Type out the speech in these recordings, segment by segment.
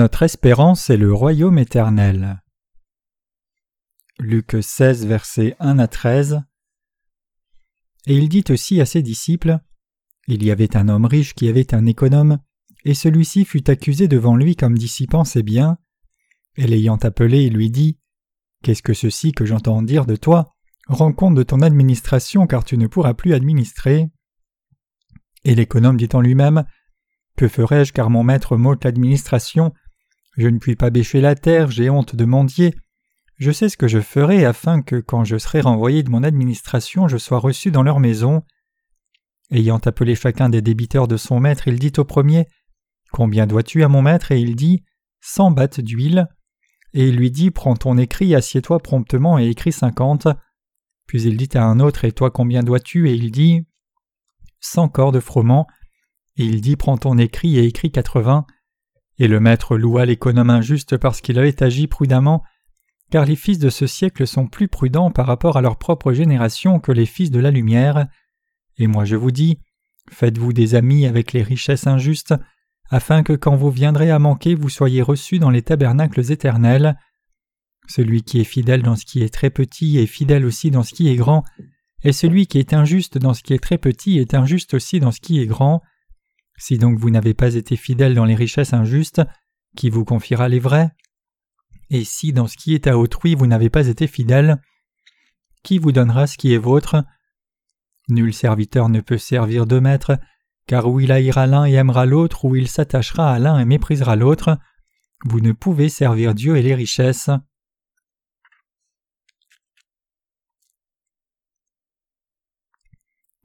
Notre espérance est le royaume éternel. Luc 16, versets 1 à 13. Et il dit aussi à ses disciples Il y avait un homme riche qui avait un économe, et celui-ci fut accusé devant lui comme dissipant ses biens. Et l'ayant appelé, il lui dit Qu'est-ce que ceci que j'entends dire de toi? Rends compte de ton administration, car tu ne pourras plus administrer. Et l'économe dit en lui-même que ferai-je car mon maître m'ôte l'administration Je ne puis pas bêcher la terre, j'ai honte de mendier. Je sais ce que je ferai afin que, quand je serai renvoyé de mon administration, je sois reçu dans leur maison. Ayant appelé chacun des débiteurs de son maître, il dit au premier Combien dois-tu à mon maître? Et il dit Cent battes d'huile. Et il lui dit Prends ton écrit, assieds-toi promptement et écris cinquante. Puis il dit à un autre Et toi combien dois-tu? Et il dit Cent corps de froment. Et il dit Prends ton écrit et écris quatre-vingts. Et le maître loua l'économe injuste parce qu'il avait agi prudemment, car les fils de ce siècle sont plus prudents par rapport à leur propre génération que les fils de la lumière. Et moi je vous dis, faites-vous des amis avec les richesses injustes, afin que quand vous viendrez à manquer, vous soyez reçus dans les tabernacles éternels. Celui qui est fidèle dans ce qui est très petit est fidèle aussi dans ce qui est grand, et celui qui est injuste dans ce qui est très petit est injuste aussi dans ce qui est grand. Si donc vous n'avez pas été fidèle dans les richesses injustes, qui vous confiera les vraies Et si dans ce qui est à autrui vous n'avez pas été fidèle, qui vous donnera ce qui est vôtre? Nul serviteur ne peut servir deux maîtres, car où il haïra l'un et aimera l'autre, ou il s'attachera à l'un et méprisera l'autre, vous ne pouvez servir Dieu et les richesses.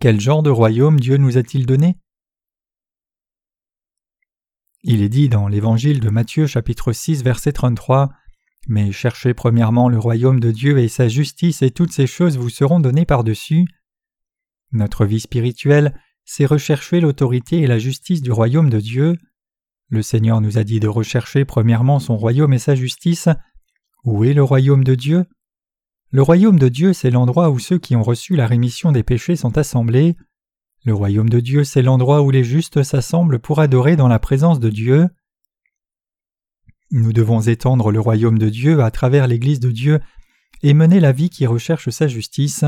Quel genre de royaume Dieu nous a-t-il donné? Il est dit dans l'Évangile de Matthieu chapitre 6 verset 33 Mais cherchez premièrement le royaume de Dieu et sa justice et toutes ces choses vous seront données par-dessus. Notre vie spirituelle, c'est rechercher l'autorité et la justice du royaume de Dieu. Le Seigneur nous a dit de rechercher premièrement son royaume et sa justice. Où est le royaume de Dieu? Le royaume de Dieu, c'est l'endroit où ceux qui ont reçu la rémission des péchés sont assemblés. Le royaume de Dieu, c'est l'endroit où les justes s'assemblent pour adorer dans la présence de Dieu. Nous devons étendre le royaume de Dieu à travers l'Église de Dieu et mener la vie qui recherche sa justice.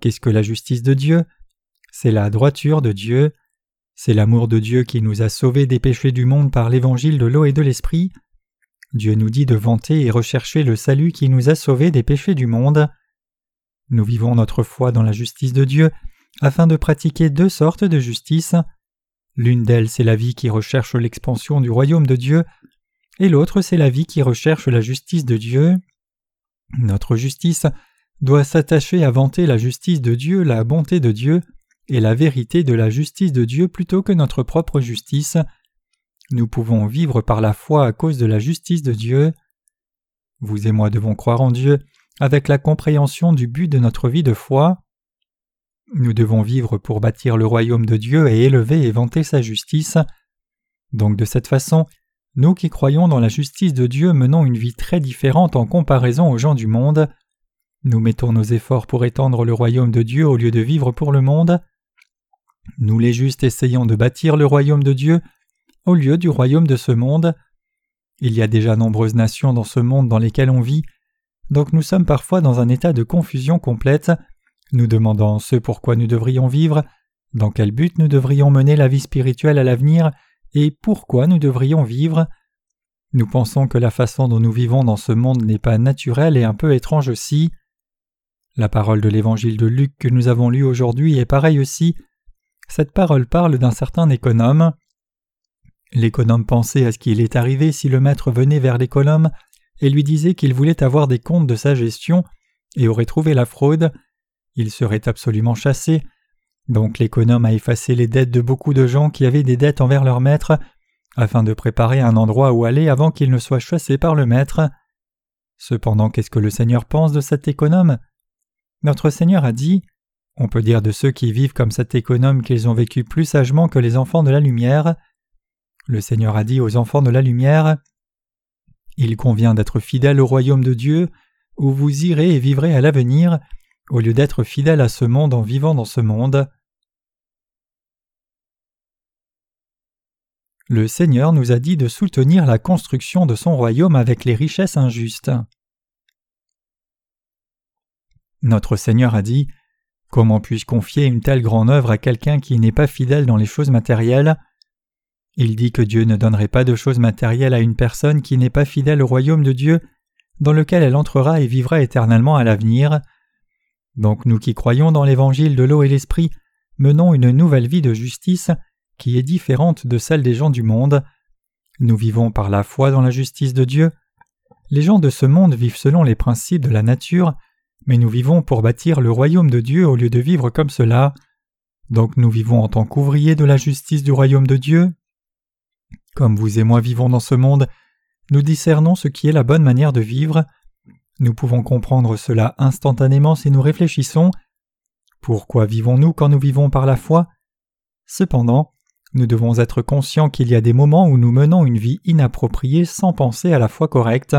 Qu'est-ce que la justice de Dieu? C'est la droiture de Dieu. C'est l'amour de Dieu qui nous a sauvés des péchés du monde par l'évangile de l'eau et de l'esprit. Dieu nous dit de vanter et rechercher le salut qui nous a sauvés des péchés du monde. Nous vivons notre foi dans la justice de Dieu afin de pratiquer deux sortes de justice. L'une d'elles c'est la vie qui recherche l'expansion du royaume de Dieu, et l'autre c'est la vie qui recherche la justice de Dieu. Notre justice doit s'attacher à vanter la justice de Dieu, la bonté de Dieu, et la vérité de la justice de Dieu plutôt que notre propre justice. Nous pouvons vivre par la foi à cause de la justice de Dieu. Vous et moi devons croire en Dieu avec la compréhension du but de notre vie de foi. Nous devons vivre pour bâtir le royaume de Dieu et élever et vanter sa justice. Donc de cette façon, nous qui croyons dans la justice de Dieu menons une vie très différente en comparaison aux gens du monde. Nous mettons nos efforts pour étendre le royaume de Dieu au lieu de vivre pour le monde. Nous les justes essayons de bâtir le royaume de Dieu au lieu du royaume de ce monde. Il y a déjà nombreuses nations dans ce monde dans lesquelles on vit, donc nous sommes parfois dans un état de confusion complète nous demandons ce pourquoi nous devrions vivre, dans quel but nous devrions mener la vie spirituelle à l'avenir et pourquoi nous devrions vivre. Nous pensons que la façon dont nous vivons dans ce monde n'est pas naturelle et un peu étrange aussi. La parole de l'évangile de Luc que nous avons lu aujourd'hui est pareille aussi. Cette parole parle d'un certain économe. L'économe pensait à ce qu'il est arrivé si le maître venait vers l'économe et lui disait qu'il voulait avoir des comptes de sa gestion et aurait trouvé la fraude il serait absolument chassé. Donc l'économe a effacé les dettes de beaucoup de gens qui avaient des dettes envers leur maître, afin de préparer un endroit où aller avant qu'il ne soit chassé par le maître. Cependant, qu'est-ce que le Seigneur pense de cet économe? Notre Seigneur a dit On peut dire de ceux qui vivent comme cet économe qu'ils ont vécu plus sagement que les enfants de la lumière. Le Seigneur a dit aux enfants de la lumière Il convient d'être fidèle au royaume de Dieu, où vous irez et vivrez à l'avenir, au lieu d'être fidèle à ce monde en vivant dans ce monde. le Seigneur nous a dit de soutenir la construction de son royaume avec les richesses injustes. Notre Seigneur a dit Comment puis-je confier une telle grande œuvre à quelqu'un qui n'est pas fidèle dans les choses matérielles? Il dit que Dieu ne donnerait pas de choses matérielles à une personne qui n'est pas fidèle au royaume de Dieu, dans lequel elle entrera et vivra éternellement à l'avenir. Donc nous qui croyons dans l'évangile de l'eau et l'esprit, menons une nouvelle vie de justice qui est différente de celle des gens du monde. Nous vivons par la foi dans la justice de Dieu. Les gens de ce monde vivent selon les principes de la nature, mais nous vivons pour bâtir le royaume de Dieu au lieu de vivre comme cela. Donc nous vivons en tant qu'ouvriers de la justice du royaume de Dieu. Comme vous et moi vivons dans ce monde, nous discernons ce qui est la bonne manière de vivre. Nous pouvons comprendre cela instantanément si nous réfléchissons. Pourquoi vivons-nous quand nous vivons par la foi? Cependant, nous devons être conscients qu'il y a des moments où nous menons une vie inappropriée sans penser à la foi correcte.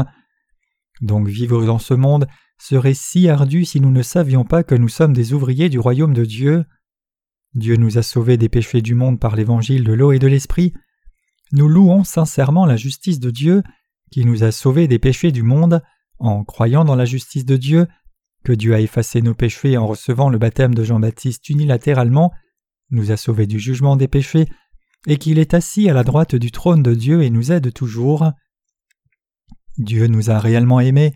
Donc vivre dans ce monde serait si ardu si nous ne savions pas que nous sommes des ouvriers du royaume de Dieu. Dieu nous a sauvés des péchés du monde par l'évangile de l'eau et de l'esprit. Nous louons sincèrement la justice de Dieu qui nous a sauvés des péchés du monde en croyant dans la justice de Dieu, que Dieu a effacé nos péchés en recevant le baptême de Jean-Baptiste unilatéralement, nous a sauvés du jugement des péchés, et qu'il est assis à la droite du trône de Dieu et nous aide toujours. Dieu nous a réellement aimés.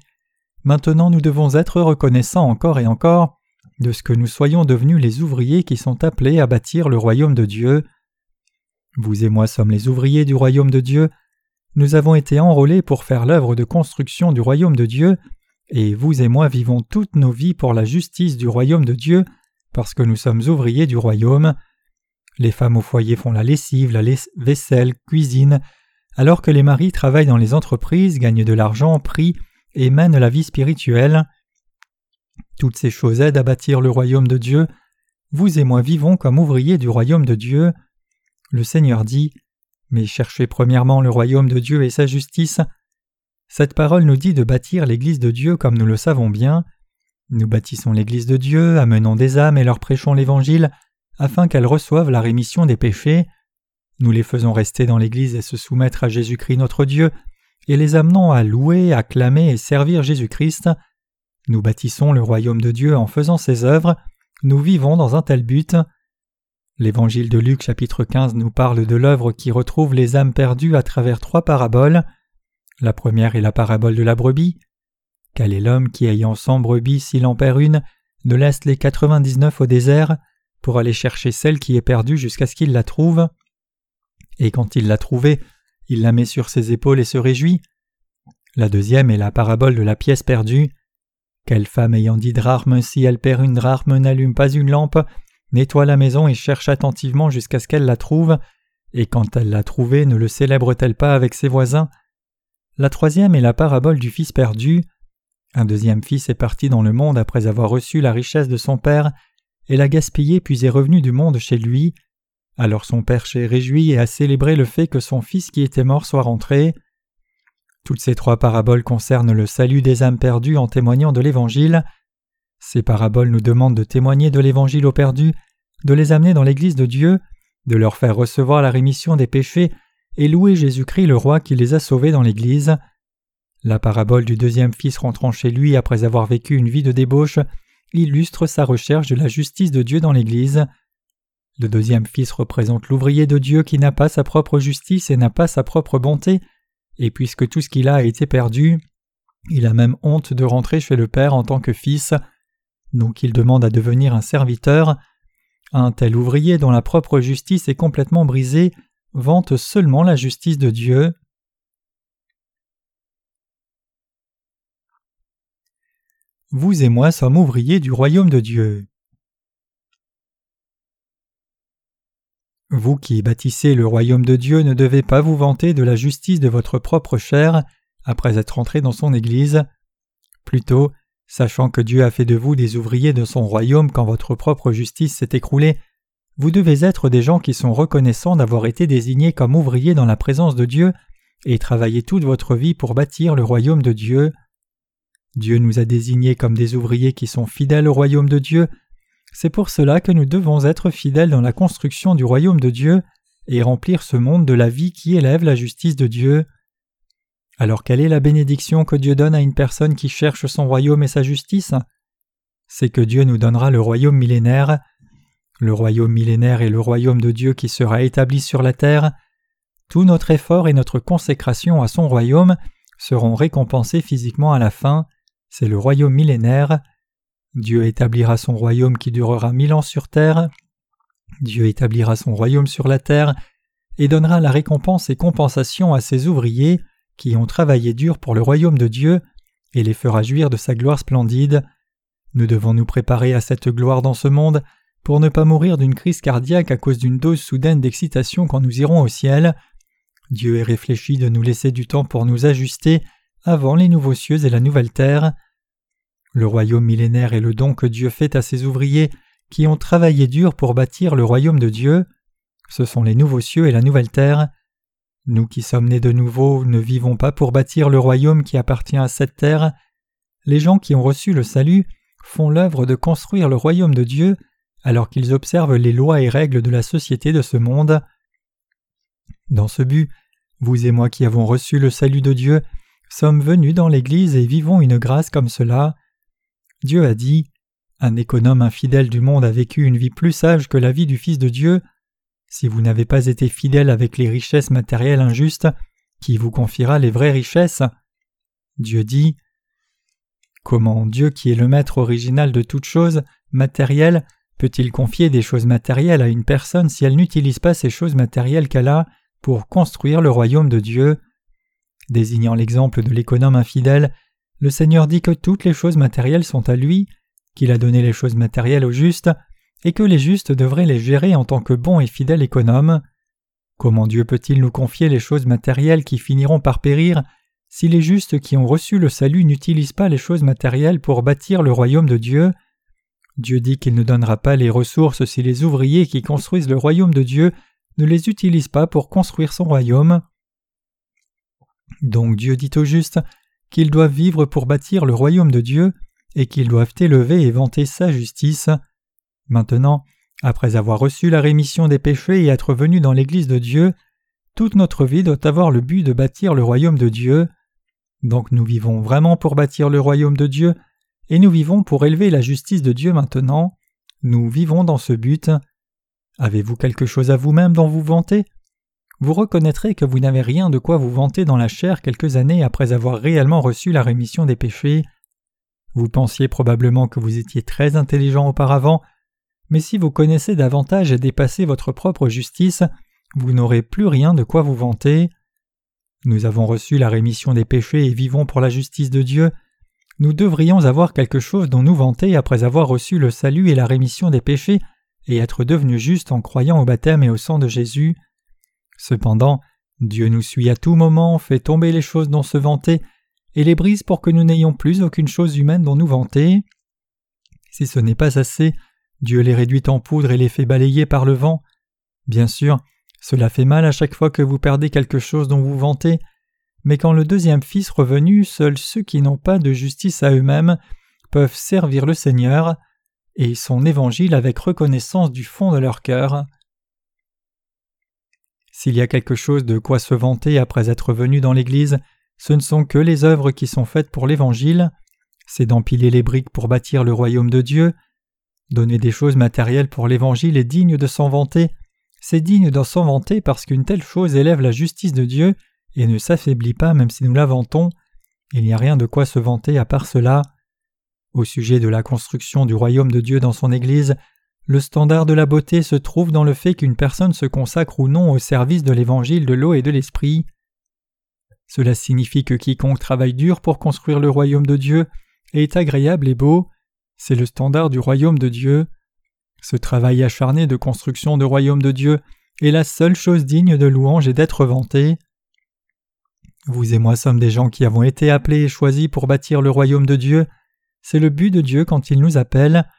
Maintenant nous devons être reconnaissants encore et encore de ce que nous soyons devenus les ouvriers qui sont appelés à bâtir le royaume de Dieu. Vous et moi sommes les ouvriers du royaume de Dieu, nous avons été enrôlés pour faire l'œuvre de construction du royaume de Dieu, et vous et moi vivons toutes nos vies pour la justice du royaume de Dieu, parce que nous sommes ouvriers du royaume. Les femmes au foyer font la lessive, la vaisselle, cuisine, alors que les maris travaillent dans les entreprises, gagnent de l'argent, prient et mènent la vie spirituelle. Toutes ces choses aident à bâtir le royaume de Dieu. Vous et moi vivons comme ouvriers du royaume de Dieu. Le Seigneur dit Mais cherchez premièrement le royaume de Dieu et sa justice. Cette parole nous dit de bâtir l'Église de Dieu comme nous le savons bien. Nous bâtissons l'Église de Dieu, amenons des âmes et leur prêchons l'Évangile, afin qu'elles reçoivent la rémission des péchés. Nous les faisons rester dans l'Église et se soumettre à Jésus-Christ notre Dieu, et les amenons à louer, acclamer et servir Jésus-Christ. Nous bâtissons le royaume de Dieu en faisant ses œuvres, nous vivons dans un tel but. L'évangile de Luc chapitre 15 nous parle de l'œuvre qui retrouve les âmes perdues à travers trois paraboles. La première est la parabole de la brebis. Quel est l'homme qui, ayant cent brebis, s'il en perd une, ne laisse les quatre-vingt-dix-neuf au désert pour aller chercher celle qui est perdue jusqu'à ce qu'il la trouve? Et quand il l'a trouvée, il la met sur ses épaules et se réjouit. La deuxième est la parabole de la pièce perdue. Quelle femme ayant dix drachmes, si elle perd une drachme, n'allume pas une lampe, nettoie la maison et cherche attentivement jusqu'à ce qu'elle la trouve, et quand elle l'a trouvée, ne le célèbre-t-elle pas avec ses voisins? La troisième est la parabole du fils perdu. Un deuxième fils est parti dans le monde après avoir reçu la richesse de son père, et l'a gaspillé puis est revenu du monde chez lui. Alors son père s'est réjoui et a célébré le fait que son fils qui était mort soit rentré. Toutes ces trois paraboles concernent le salut des âmes perdues en témoignant de l'Évangile. Ces paraboles nous demandent de témoigner de l'Évangile aux perdus, de les amener dans l'Église de Dieu, de leur faire recevoir la rémission des péchés et louer Jésus-Christ le roi qui les a sauvés dans l'Église. La parabole du deuxième fils rentrant chez lui après avoir vécu une vie de débauche illustre sa recherche de la justice de Dieu dans l'Église. Le deuxième fils représente l'ouvrier de Dieu qui n'a pas sa propre justice et n'a pas sa propre bonté, et puisque tout ce qu'il a a été perdu, il a même honte de rentrer chez le Père en tant que fils, donc il demande à devenir un serviteur. Un tel ouvrier dont la propre justice est complètement brisée vante seulement la justice de Dieu. Vous et moi sommes ouvriers du royaume de Dieu. Vous qui bâtissez le royaume de Dieu ne devez pas vous vanter de la justice de votre propre chair après être entré dans son Église. Plutôt, sachant que Dieu a fait de vous des ouvriers de son royaume quand votre propre justice s'est écroulée, vous devez être des gens qui sont reconnaissants d'avoir été désignés comme ouvriers dans la présence de Dieu et travailler toute votre vie pour bâtir le royaume de Dieu. Dieu nous a désignés comme des ouvriers qui sont fidèles au royaume de Dieu c'est pour cela que nous devons être fidèles dans la construction du royaume de Dieu et remplir ce monde de la vie qui élève la justice de Dieu. Alors quelle est la bénédiction que Dieu donne à une personne qui cherche son royaume et sa justice? C'est que Dieu nous donnera le royaume millénaire. Le royaume millénaire est le royaume de Dieu qui sera établi sur la terre. Tout notre effort et notre consécration à son royaume seront récompensés physiquement à la fin. C'est le royaume millénaire. Dieu établira son royaume qui durera mille ans sur terre. Dieu établira son royaume sur la terre et donnera la récompense et compensation à ses ouvriers qui ont travaillé dur pour le royaume de Dieu et les fera jouir de sa gloire splendide. Nous devons nous préparer à cette gloire dans ce monde pour ne pas mourir d'une crise cardiaque à cause d'une dose soudaine d'excitation quand nous irons au ciel. Dieu est réfléchi de nous laisser du temps pour nous ajuster avant les nouveaux cieux et la nouvelle terre. Le royaume millénaire est le don que Dieu fait à ses ouvriers qui ont travaillé dur pour bâtir le royaume de Dieu. Ce sont les nouveaux cieux et la nouvelle terre. Nous qui sommes nés de nouveau ne vivons pas pour bâtir le royaume qui appartient à cette terre. Les gens qui ont reçu le salut font l'œuvre de construire le royaume de Dieu alors qu'ils observent les lois et règles de la société de ce monde. Dans ce but, vous et moi qui avons reçu le salut de Dieu sommes venus dans l'Église et vivons une grâce comme cela. Dieu a dit Un économe infidèle du monde a vécu une vie plus sage que la vie du Fils de Dieu. Si vous n'avez pas été fidèle avec les richesses matérielles injustes, qui vous confiera les vraies richesses? Dieu dit Comment Dieu, qui est le maître original de toutes choses, matérielles, peut-il confier des choses matérielles à une personne si elle n'utilise pas ces choses matérielles qu'elle a pour construire le royaume de Dieu? Désignant l'exemple de l'économe infidèle, le Seigneur dit que toutes les choses matérielles sont à lui, qu'il a donné les choses matérielles aux justes, et que les justes devraient les gérer en tant que bons et fidèles économes. Comment Dieu peut-il nous confier les choses matérielles qui finiront par périr si les justes qui ont reçu le salut n'utilisent pas les choses matérielles pour bâtir le royaume de Dieu? Dieu dit qu'il ne donnera pas les ressources si les ouvriers qui construisent le royaume de Dieu ne les utilisent pas pour construire son royaume. Donc Dieu dit aux justes qu'ils doivent vivre pour bâtir le royaume de Dieu et qu'ils doivent élever et vanter sa justice. Maintenant, après avoir reçu la rémission des péchés et être venus dans l'Église de Dieu, toute notre vie doit avoir le but de bâtir le royaume de Dieu. Donc nous vivons vraiment pour bâtir le royaume de Dieu, et nous vivons pour élever la justice de Dieu maintenant. Nous vivons dans ce but. Avez-vous quelque chose à vous-même dont vous vantez? Vous reconnaîtrez que vous n'avez rien de quoi vous vanter dans la chair quelques années après avoir réellement reçu la rémission des péchés. Vous pensiez probablement que vous étiez très intelligent auparavant, mais si vous connaissez davantage et dépassez votre propre justice, vous n'aurez plus rien de quoi vous vanter. Nous avons reçu la rémission des péchés et vivons pour la justice de Dieu. Nous devrions avoir quelque chose dont nous vanter après avoir reçu le salut et la rémission des péchés et être devenus justes en croyant au baptême et au sang de Jésus. Cependant, Dieu nous suit à tout moment, fait tomber les choses dont se vanter, et les brise pour que nous n'ayons plus aucune chose humaine dont nous vanter. Si ce n'est pas assez, Dieu les réduit en poudre et les fait balayer par le vent. Bien sûr, cela fait mal à chaque fois que vous perdez quelque chose dont vous vantez, mais quand le deuxième Fils revenu, seuls ceux qui n'ont pas de justice à eux-mêmes peuvent servir le Seigneur et son évangile avec reconnaissance du fond de leur cœur. S'il y a quelque chose de quoi se vanter après être venu dans l'Église, ce ne sont que les œuvres qui sont faites pour l'Évangile, c'est d'empiler les briques pour bâtir le royaume de Dieu. Donner des choses matérielles pour l'Évangile est digne de s'en vanter, c'est digne de s'en vanter parce qu'une telle chose élève la justice de Dieu et ne s'affaiblit pas même si nous la vantons. Il n'y a rien de quoi se vanter à part cela. Au sujet de la construction du royaume de Dieu dans son Église, le standard de la beauté se trouve dans le fait qu'une personne se consacre ou non au service de l'évangile de l'eau et de l'esprit. Cela signifie que quiconque travaille dur pour construire le royaume de Dieu est agréable et beau, c'est le standard du royaume de Dieu. Ce travail acharné de construction de royaume de Dieu est la seule chose digne de louange et d'être vanté. Vous et moi sommes des gens qui avons été appelés et choisis pour bâtir le royaume de Dieu. C'est le but de Dieu quand il nous appelle.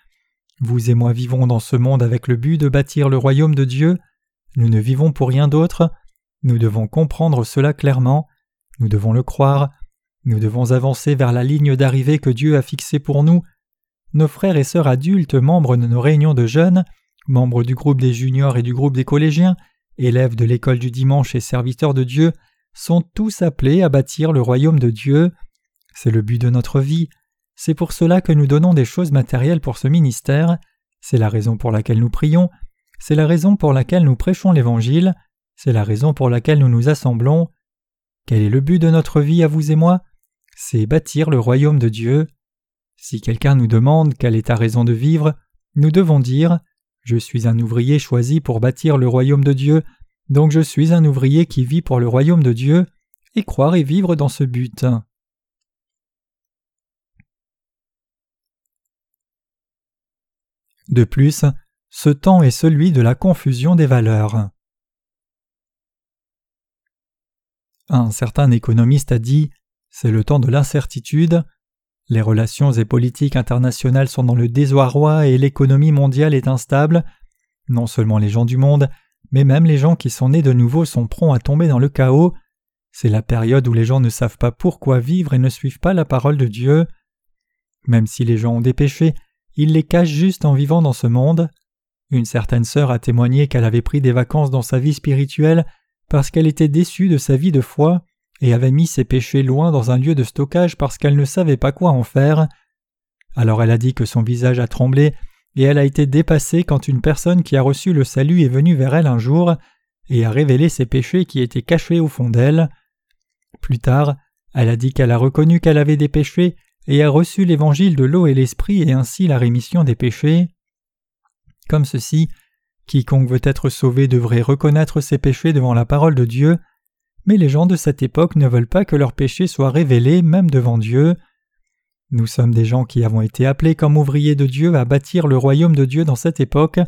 Vous et moi vivons dans ce monde avec le but de bâtir le royaume de Dieu. Nous ne vivons pour rien d'autre. Nous devons comprendre cela clairement. Nous devons le croire. Nous devons avancer vers la ligne d'arrivée que Dieu a fixée pour nous. Nos frères et sœurs adultes, membres de nos réunions de jeunes, membres du groupe des juniors et du groupe des collégiens, élèves de l'école du dimanche et serviteurs de Dieu, sont tous appelés à bâtir le royaume de Dieu. C'est le but de notre vie. C'est pour cela que nous donnons des choses matérielles pour ce ministère. C'est la raison pour laquelle nous prions. C'est la raison pour laquelle nous prêchons l'Évangile. C'est la raison pour laquelle nous nous assemblons. Quel est le but de notre vie à vous et moi? C'est bâtir le royaume de Dieu. Si quelqu'un nous demande quelle est ta raison de vivre, nous devons dire Je suis un ouvrier choisi pour bâtir le royaume de Dieu, donc je suis un ouvrier qui vit pour le royaume de Dieu, et croire et vivre dans ce but. De plus, ce temps est celui de la confusion des valeurs. Un certain économiste a dit C'est le temps de l'incertitude. Les relations et politiques internationales sont dans le désarroi et l'économie mondiale est instable. Non seulement les gens du monde, mais même les gens qui sont nés de nouveau sont prompts à tomber dans le chaos. C'est la période où les gens ne savent pas pourquoi vivre et ne suivent pas la parole de Dieu. Même si les gens ont des péchés, ils les cachent juste en vivant dans ce monde. Une certaine sœur a témoigné qu'elle avait pris des vacances dans sa vie spirituelle parce qu'elle était déçue de sa vie de foi et avait mis ses péchés loin dans un lieu de stockage parce qu'elle ne savait pas quoi en faire. Alors elle a dit que son visage a tremblé et elle a été dépassée quand une personne qui a reçu le salut est venue vers elle un jour et a révélé ses péchés qui étaient cachés au fond d'elle. Plus tard, elle a dit qu'elle a reconnu qu'elle avait des péchés et a reçu l'évangile de l'eau et l'esprit et ainsi la rémission des péchés. Comme ceci, quiconque veut être sauvé devrait reconnaître ses péchés devant la parole de Dieu, mais les gens de cette époque ne veulent pas que leurs péchés soient révélés même devant Dieu. Nous sommes des gens qui avons été appelés comme ouvriers de Dieu à bâtir le royaume de Dieu dans cette époque.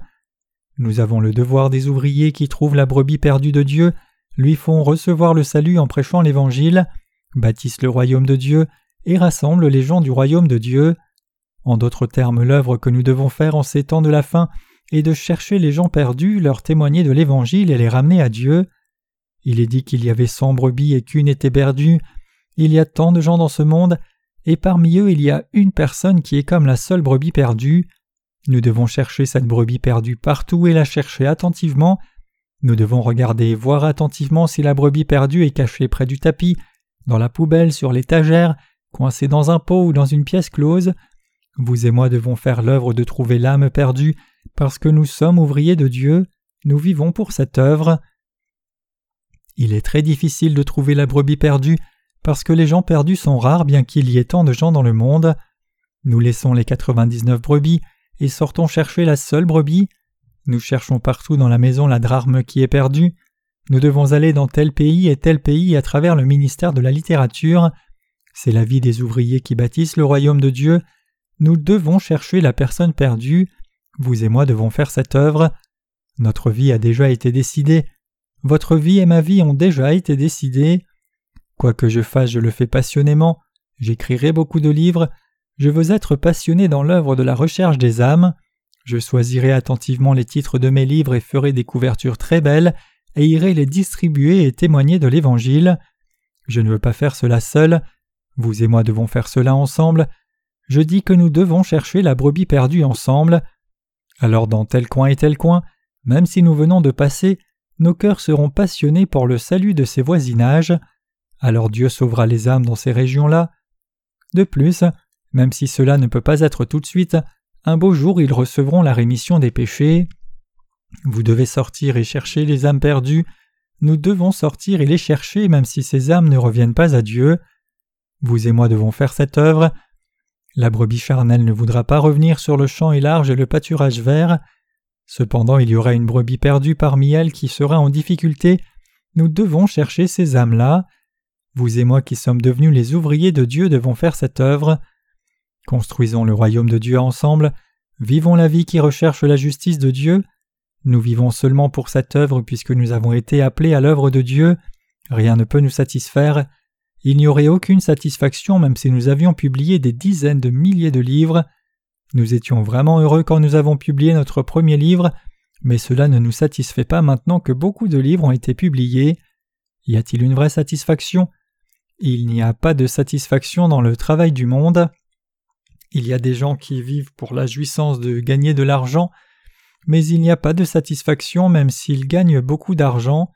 Nous avons le devoir des ouvriers qui trouvent la brebis perdue de Dieu, lui font recevoir le salut en prêchant l'Évangile, bâtissent le royaume de Dieu et rassemblent les gens du royaume de Dieu. En d'autres termes, l'œuvre que nous devons faire en ces temps de la fin est de chercher les gens perdus, leur témoigner de l'Évangile et les ramener à Dieu. Il est dit qu'il y avait cent brebis et qu'une était perdue. Il y a tant de gens dans ce monde, et parmi eux il y a une personne qui est comme la seule brebis perdue. Nous devons chercher cette brebis perdue partout et la chercher attentivement. Nous devons regarder et voir attentivement si la brebis perdue est cachée près du tapis, dans la poubelle, sur l'étagère, coincée dans un pot ou dans une pièce close. Vous et moi devons faire l'œuvre de trouver l'âme perdue, parce que nous sommes ouvriers de Dieu, nous vivons pour cette œuvre. Il est très difficile de trouver la brebis perdue parce que les gens perdus sont rares bien qu'il y ait tant de gens dans le monde. Nous laissons les 99 brebis et sortons chercher la seule brebis. Nous cherchons partout dans la maison la drachme qui est perdue. Nous devons aller dans tel pays et tel pays à travers le ministère de la littérature. C'est la vie des ouvriers qui bâtissent le royaume de Dieu. Nous devons chercher la personne perdue. Vous et moi devons faire cette œuvre. Notre vie a déjà été décidée. Votre vie et ma vie ont déjà été décidées. Quoi que je fasse, je le fais passionnément. J'écrirai beaucoup de livres. Je veux être passionné dans l'œuvre de la recherche des âmes. Je choisirai attentivement les titres de mes livres et ferai des couvertures très belles et irai les distribuer et témoigner de l'Évangile. Je ne veux pas faire cela seul. Vous et moi devons faire cela ensemble. Je dis que nous devons chercher la brebis perdue ensemble. Alors dans tel coin et tel coin, même si nous venons de passer, nos cœurs seront passionnés pour le salut de ces voisinages, alors Dieu sauvera les âmes dans ces régions-là. De plus, même si cela ne peut pas être tout de suite, un beau jour ils recevront la rémission des péchés. Vous devez sortir et chercher les âmes perdues. Nous devons sortir et les chercher même si ces âmes ne reviennent pas à Dieu. Vous et moi devons faire cette œuvre. La brebis charnelle ne voudra pas revenir sur le champ et large et le pâturage vert. Cependant, il y aura une brebis perdue parmi elles qui sera en difficulté. Nous devons chercher ces âmes-là. Vous et moi qui sommes devenus les ouvriers de Dieu devons faire cette œuvre. Construisons le royaume de Dieu ensemble. Vivons la vie qui recherche la justice de Dieu. Nous vivons seulement pour cette œuvre puisque nous avons été appelés à l'œuvre de Dieu. Rien ne peut nous satisfaire. Il n'y aurait aucune satisfaction même si nous avions publié des dizaines de milliers de livres. Nous étions vraiment heureux quand nous avons publié notre premier livre, mais cela ne nous satisfait pas maintenant que beaucoup de livres ont été publiés. Y a-t-il une vraie satisfaction? Il n'y a pas de satisfaction dans le travail du monde. Il y a des gens qui vivent pour la jouissance de gagner de l'argent. mais il n'y a pas de satisfaction même s'ils gagnent beaucoup d'argent.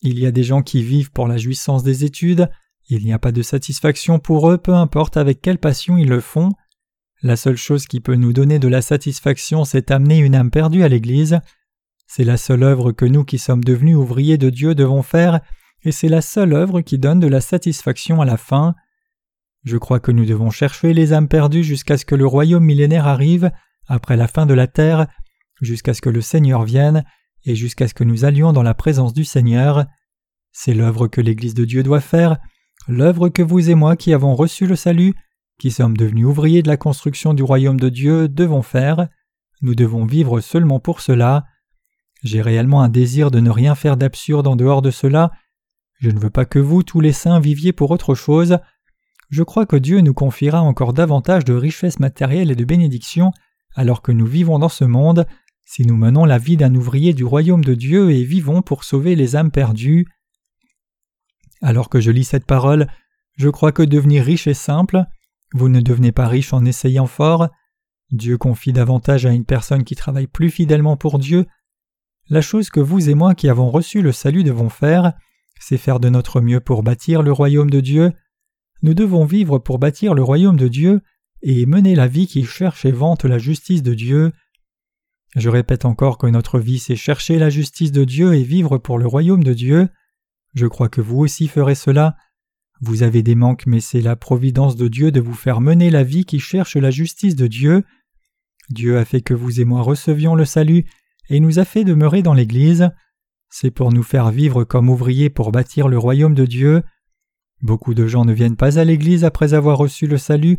Il y a des gens qui vivent pour la jouissance des études, il n'y a pas de satisfaction pour eux, peu importe avec quelle passion ils le font. La seule chose qui peut nous donner de la satisfaction, c'est amener une âme perdue à l'Église. C'est la seule œuvre que nous qui sommes devenus ouvriers de Dieu devons faire, et c'est la seule œuvre qui donne de la satisfaction à la fin. Je crois que nous devons chercher les âmes perdues jusqu'à ce que le royaume millénaire arrive, après la fin de la terre, jusqu'à ce que le Seigneur vienne, et jusqu'à ce que nous allions dans la présence du Seigneur. C'est l'œuvre que l'Église de Dieu doit faire, l'œuvre que vous et moi qui avons reçu le salut, qui sommes devenus ouvriers de la construction du royaume de Dieu, devons faire. Nous devons vivre seulement pour cela. J'ai réellement un désir de ne rien faire d'absurde en dehors de cela. Je ne veux pas que vous, tous les saints, viviez pour autre chose. Je crois que Dieu nous confiera encore davantage de richesses matérielles et de bénédictions alors que nous vivons dans ce monde, si nous menons la vie d'un ouvrier du royaume de Dieu et vivons pour sauver les âmes perdues. Alors que je lis cette parole, je crois que devenir riche est simple. Vous ne devenez pas riche en essayant fort. Dieu confie davantage à une personne qui travaille plus fidèlement pour Dieu. La chose que vous et moi qui avons reçu le salut devons faire, c'est faire de notre mieux pour bâtir le royaume de Dieu. Nous devons vivre pour bâtir le royaume de Dieu et mener la vie qui cherche et vante la justice de Dieu. Je répète encore que notre vie c'est chercher la justice de Dieu et vivre pour le royaume de Dieu. Je crois que vous aussi ferez cela. Vous avez des manques, mais c'est la providence de Dieu de vous faire mener la vie qui cherche la justice de Dieu. Dieu a fait que vous et moi recevions le salut et nous a fait demeurer dans l'Église. C'est pour nous faire vivre comme ouvriers pour bâtir le royaume de Dieu. Beaucoup de gens ne viennent pas à l'Église après avoir reçu le salut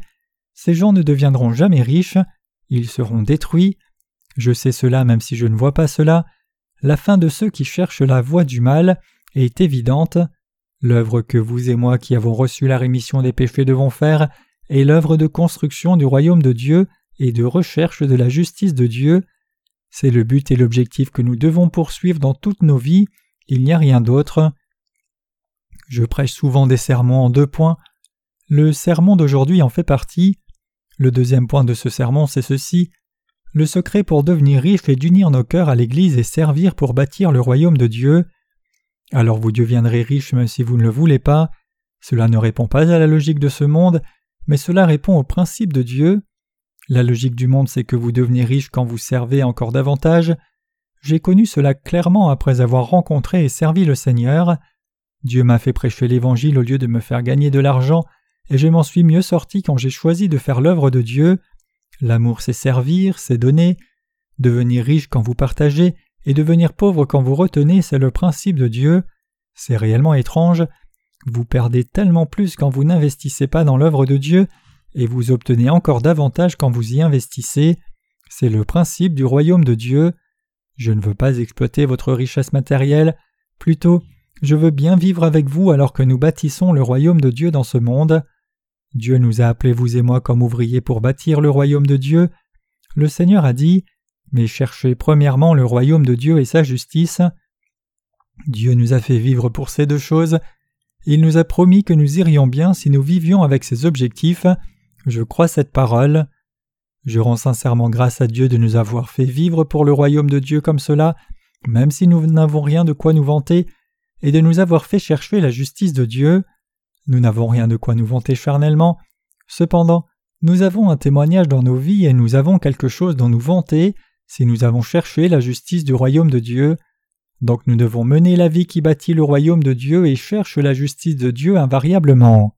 ces gens ne deviendront jamais riches, ils seront détruits. Je sais cela même si je ne vois pas cela. La fin de ceux qui cherchent la voie du mal est évidente. L'œuvre que vous et moi qui avons reçu la rémission des péchés devons faire est l'œuvre de construction du royaume de Dieu et de recherche de la justice de Dieu. C'est le but et l'objectif que nous devons poursuivre dans toutes nos vies, il n'y a rien d'autre. Je prêche souvent des sermons en deux points. Le sermon d'aujourd'hui en fait partie. Le deuxième point de ce sermon, c'est ceci. Le secret pour devenir riche est d'unir nos cœurs à l'Église et servir pour bâtir le royaume de Dieu. Alors vous deviendrez riche même si vous ne le voulez pas. Cela ne répond pas à la logique de ce monde, mais cela répond au principe de Dieu. La logique du monde, c'est que vous devenez riche quand vous servez encore davantage. J'ai connu cela clairement après avoir rencontré et servi le Seigneur. Dieu m'a fait prêcher l'Évangile au lieu de me faire gagner de l'argent et je m'en suis mieux sorti quand j'ai choisi de faire l'œuvre de Dieu. L'amour c'est servir, c'est donner. Devenir riche quand vous partagez et devenir pauvre quand vous retenez, c'est le principe de Dieu. C'est réellement étrange. Vous perdez tellement plus quand vous n'investissez pas dans l'œuvre de Dieu, et vous obtenez encore davantage quand vous y investissez. C'est le principe du royaume de Dieu. Je ne veux pas exploiter votre richesse matérielle, plutôt je veux bien vivre avec vous alors que nous bâtissons le royaume de Dieu dans ce monde. Dieu nous a appelés vous et moi comme ouvriers pour bâtir le royaume de Dieu. Le Seigneur a dit Mais cherchez premièrement le royaume de Dieu et sa justice. Dieu nous a fait vivre pour ces deux choses. Il nous a promis que nous irions bien si nous vivions avec ses objectifs. Je crois cette parole. Je rends sincèrement grâce à Dieu de nous avoir fait vivre pour le royaume de Dieu comme cela, même si nous n'avons rien de quoi nous vanter, et de nous avoir fait chercher la justice de Dieu. Nous n'avons rien de quoi nous vanter charnellement. Cependant, nous avons un témoignage dans nos vies et nous avons quelque chose dont nous vanter si nous avons cherché la justice du royaume de Dieu. Donc nous devons mener la vie qui bâtit le royaume de Dieu et cherche la justice de Dieu invariablement.